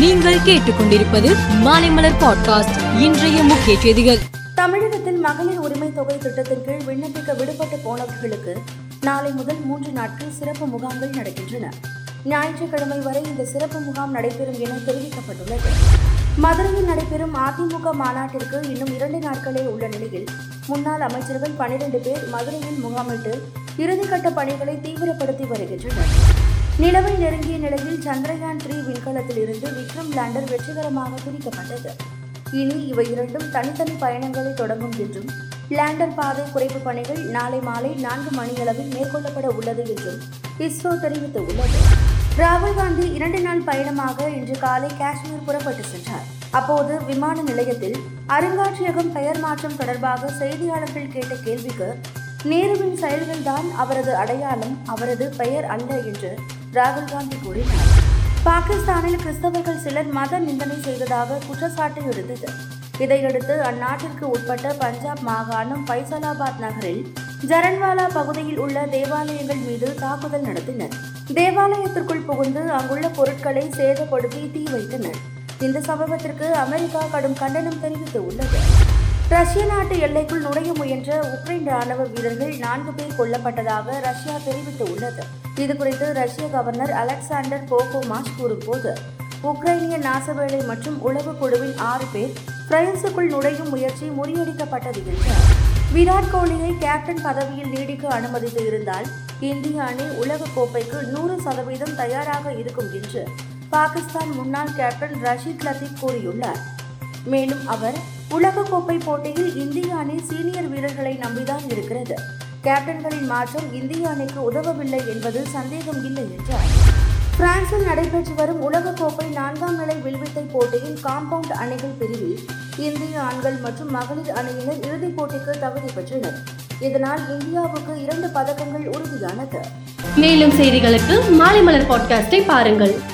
நீங்கள் கேட்டுக்கொண்டிருப்பது மாலைமலர் பாட்காஸ்ட். இன்றைய முக்கிய செய்திகள். தமிழகத்தில் மகளிர் உரிமை தொகை திட்டத்தின் கீழ் விண்ணப்பிக்க விடுபட்டு போனவர்களுக்கு நாளை முதல் மூன்று நாட்கள் சிறப்பு முகாம்கள் நடக்கின்றன ஞாயிற்றுக்கிழமை வரை இந்த சிறப்பு முகாம் நடைபெறும் என தெரிவிக்கப்பட்டுள்ளது. மதுரையில் நடைபெறும் அதிமுக மாநாட்டிற்கு இன்னும் இரண்டு நாட்களே உள்ள நிலையில் முன்னாள் அமைச்சர்கள் பனிரெண்டு பேர் மதுரையில் முகாமிட்டு இறுதிக்கட்ட பணிகளை தீவிரப்படுத்தி வருகின்றனர். நிலவை நெருங்கிய நிலையில் சந்திரயான் த்ரீ விண்கலத்தில் இருந்து விக்ரம் லேண்டர் வெற்றிகரமாக பிரிக்கப்பட்டது. இனி இவை இரண்டும் தனித்தனி பயணங்களை தொடங்கும் என்றும் லேண்டர் பாதை குறைப்பு பணிகள் நாளை மாலை நான்கு மணியளவில் மேற்கொள்ளப்பட உள்ளது என்றும் இஸ்ரோ தெரிவித்துள்ளது. ராகுல் காந்தி இரண்டு நாள் பயணமாக இன்று காலை காஷ்மீர் புறப்பட்டு சென்றார். அப்போது விமான நிலையத்தில் அருங்காட்சியகம் பெயர் மாற்றம் தொடர்பாக செய்தியாளர்கள் கேட்ட கேள்விக்கு நேருவின் செயல்கள்தான் அவரது அடையாளம் அவரது பெயர் அல்ல என்று ராகுல் காந்தி கூறினார். பாகிஸ்தானில் கிறிஸ்தவர்கள் சிலர் மத நிந்தனை செய்ததாக குற்றச்சாட்டு இருந்தது இதையடுத்து அந்நாட்டிற்கு உட்பட்ட பஞ்சாப் மாகாணம் பைசலாபாத் நகரில் ஜரன்வாலா பகுதியில் உள்ள தேவாலயங்கள் மீது தாக்குதல் நடத்தினர். தேவாலயத்திற்குள் புகுந்து அங்குள்ள பொருட்களை சேதப்படுத்தி தீ வைத்தனர். இந்த சம்பவத்திற்கு அமெரிக்கா கடும் கண்டனம் தெரிவித்து உள்ளது ரஷ்ய நாட்டு எல்லைக்குள் நுழைய முயன்ற உக்ரைன் ராணுவ வீரர்கள் நான்கு பேர் கொல்லப்பட்டதாக ரஷ்யா தெரிவித்துள்ளது இது இதுகுறித்து ரஷ்ய கவர்னர் அலெக்சாண்டர் போகோமாஷ் கூறும்போது உக்ரைனிய நாசவேலை மற்றும் உளவு குழுவின் ஆறு பேர் பிரான்சுக்குள் நுழையும் முயற்சி முறியடிக்கப்பட்டது என்றார் விராட் கோலியை கேப்டன் பதவியில் நீடிக்க அனுமதித்து இருந்தால் இந்திய அணி உலகக் கோப்பைக்கு நூறு சதவீதம் தயாராக இருக்கும் என்று பாகிஸ்தான் முன்னாள் கேப்டன் ரஷீத் லத்தீப் கூறியுள்ளார். மேலும் அவர் உலகக்கோப்பை போட்டியில் இந்திய அணி சீனியர் வீரர்களை நம்பிதான் இருக்கிறது. கேப்டன்களின் மாற்றம் இந்திய அணிக்கு உதவவில்லை என்பது சந்தேகம் இல்லை என்றார். பிரான்சில் நடைபெற்று வரும் உலகக்கோப்பை நான்காம் நிலை வில்வித்தை போட்டியில் காம்பவுண்ட் அணிகள் பிரிவில் இந்திய ஆண்கள் மற்றும் மகளிர் அணியினர் இறுதிப் போட்டிக்கு தகுதி பெற்றனர். இதனால் இந்தியாவுக்கு இரண்டு பதக்கங்கள் உறுதியானது. மேலும் செய்திகளுக்கு மாலை மலர் பாட்காஸ்டை பாருங்கள்.